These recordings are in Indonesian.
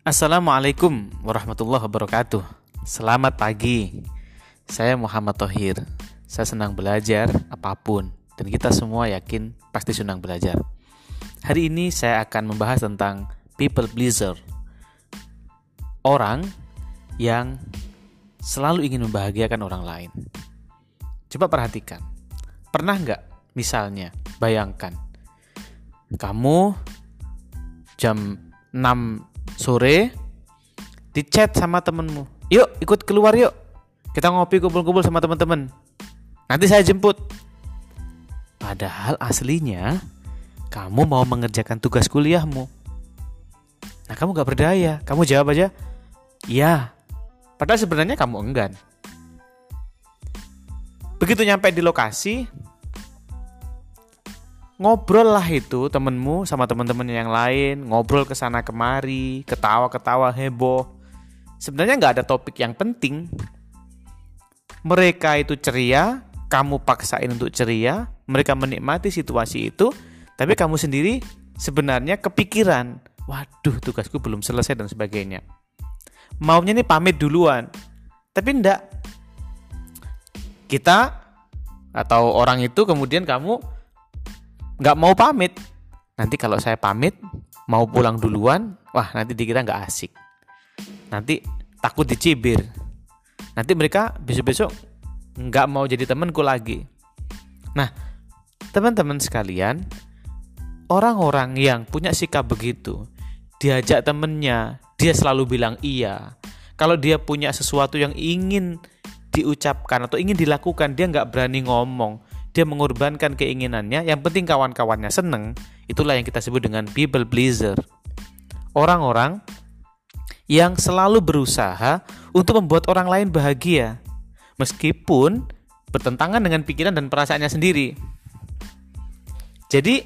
Assalamualaikum warahmatullahi wabarakatuh. Selamat pagi. Saya Muhammad Tohir. Saya senang belajar apa pun dan kita semua yakin pasti senang belajar. Hari ini saya akan membahas tentang people pleaser. Orang yang selalu ingin membahagiakan orang lain. Coba perhatikan. Pernah nggak misalnya bayangkan kamu jam 6 sore di chat sama temenmu. Yuk ikut keluar yuk. Kita ngopi kumpul-kumpul sama teman-teman nanti saya jemput. Padahal aslinya kamu mau mengerjakan tugas kuliahmu. Nah kamu gak berdaya. Kamu jawab aja ya padahal sebenarnya kamu enggan. Begitu nyampe di lokasi ngobrol lah itu temenmu sama teman-teman yang lain ngobrol ke sana kemari ketawa-ketawa heboh. Sebenarnya nggak ada topik yang penting. Mereka itu ceria kamu paksain untuk ceria mereka menikmati situasi itu tapi kamu sendiri sebenarnya kepikiran waduh tugasku belum selesai dan sebagainya. Maunya nih pamit duluan tapi ndak. Kita atau orang itu kemudian kamu nggak mau pamit. Nanti kalau saya pamit mau pulang duluan, wah nanti dikira nggak asik. Nanti takut dicibir. Nanti mereka besok-besok nggak mau jadi temanku lagi. Nah, teman-teman sekalian, orang-orang yang punya sikap begitu, diajak temennya, dia selalu bilang iya. Kalau dia punya sesuatu yang ingin diucapkan atau ingin dilakukan, dia nggak berani ngomong dia mengorbankan keinginannya, yang penting kawan-kawannya seneng, itulah yang kita sebut dengan people pleaser. Orang-orang yang selalu berusaha untuk membuat orang lain bahagia, meskipun bertentangan dengan pikiran dan perasaannya sendiri. Jadi,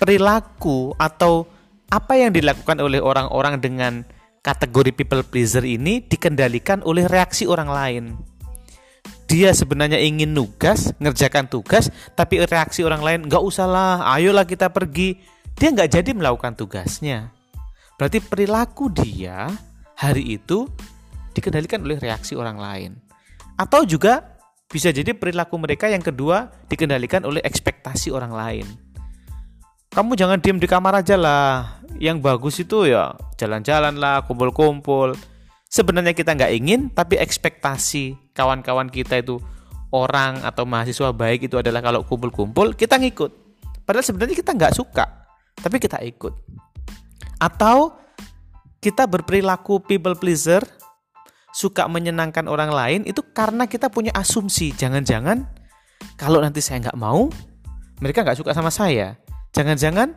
perilaku atau apa yang dilakukan oleh orang-orang dengan kategori people pleaser ini dikendalikan oleh reaksi orang lain dia sebenarnya ingin nugas, ngerjakan tugas, tapi reaksi orang lain nggak usahlah, ayolah kita pergi. Dia nggak jadi melakukan tugasnya. Berarti perilaku dia hari itu dikendalikan oleh reaksi orang lain. Atau juga bisa jadi perilaku mereka yang kedua dikendalikan oleh ekspektasi orang lain. Kamu jangan diem di kamar aja lah. Yang bagus itu ya jalan-jalan lah, kumpul-kumpul sebenarnya kita nggak ingin tapi ekspektasi kawan-kawan kita itu orang atau mahasiswa baik itu adalah kalau kumpul-kumpul kita ngikut. Padahal sebenarnya kita nggak suka tapi kita ikut. Atau kita berperilaku people pleaser suka menyenangkan orang lain itu karena kita punya asumsi jangan-jangan kalau nanti saya nggak mau mereka nggak suka sama saya. Jangan-jangan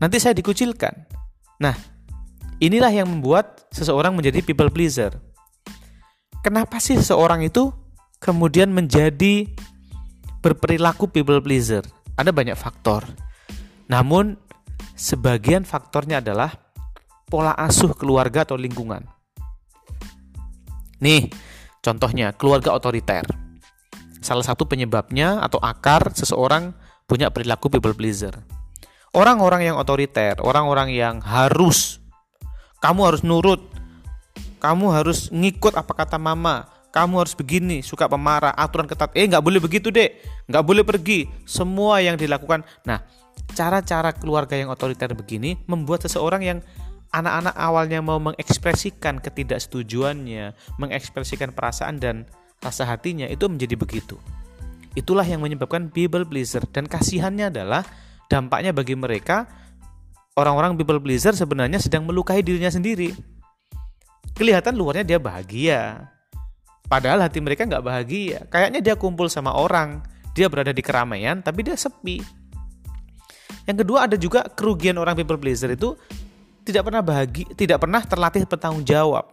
nanti saya dikucilkan. Nah Inilah yang membuat seseorang menjadi people pleaser. Kenapa sih seseorang itu kemudian menjadi berperilaku people pleaser? Ada banyak faktor. Namun sebagian faktornya adalah pola asuh keluarga atau lingkungan. Nih, contohnya keluarga otoriter. Salah satu penyebabnya atau akar seseorang punya perilaku people pleaser. Orang-orang yang otoriter, orang-orang yang harus kamu harus nurut. Kamu harus ngikut apa kata mama. Kamu harus begini suka pemarah aturan ketat. Eh nggak boleh begitu dek. Nggak boleh pergi. Semua yang dilakukan. Nah cara-cara keluarga yang otoriter begini membuat seseorang yang anak-anak awalnya mau mengekspresikan ketidaksetujuannya mengekspresikan perasaan dan rasa hatinya itu menjadi begitu. Itulah yang menyebabkan people pleaser. Dan kasihannya adalah dampaknya bagi mereka orang-orang people pleaser sebenarnya sedang melukai dirinya sendiri. Kelihatan luarnya dia bahagia, padahal hati mereka nggak bahagia. Kayaknya dia kumpul sama orang, dia berada di keramaian, tapi dia sepi. Yang kedua ada juga kerugian orang people pleaser itu tidak pernah bahagia, tidak pernah terlatih bertanggung jawab.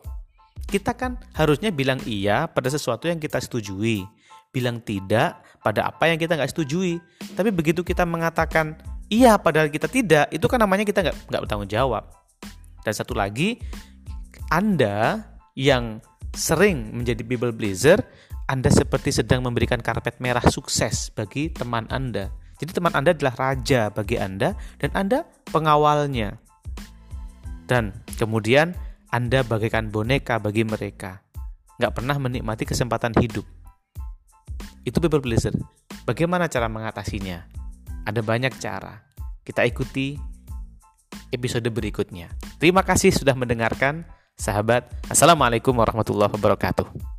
Kita kan harusnya bilang iya pada sesuatu yang kita setujui, bilang tidak pada apa yang kita nggak setujui. Tapi begitu kita mengatakan iya padahal kita tidak itu kan namanya kita nggak nggak bertanggung jawab dan satu lagi anda yang sering menjadi people pleaser anda seperti sedang memberikan karpet merah sukses bagi teman anda jadi teman anda adalah raja bagi anda dan anda pengawalnya dan Kemudian Anda bagaikan boneka bagi mereka. Nggak pernah menikmati kesempatan hidup. Itu people pleaser. Bagaimana cara mengatasinya? Ada banyak cara. Kita ikuti episode berikutnya. Terima kasih sudah mendengarkan, sahabat. Assalamualaikum warahmatullahi wabarakatuh.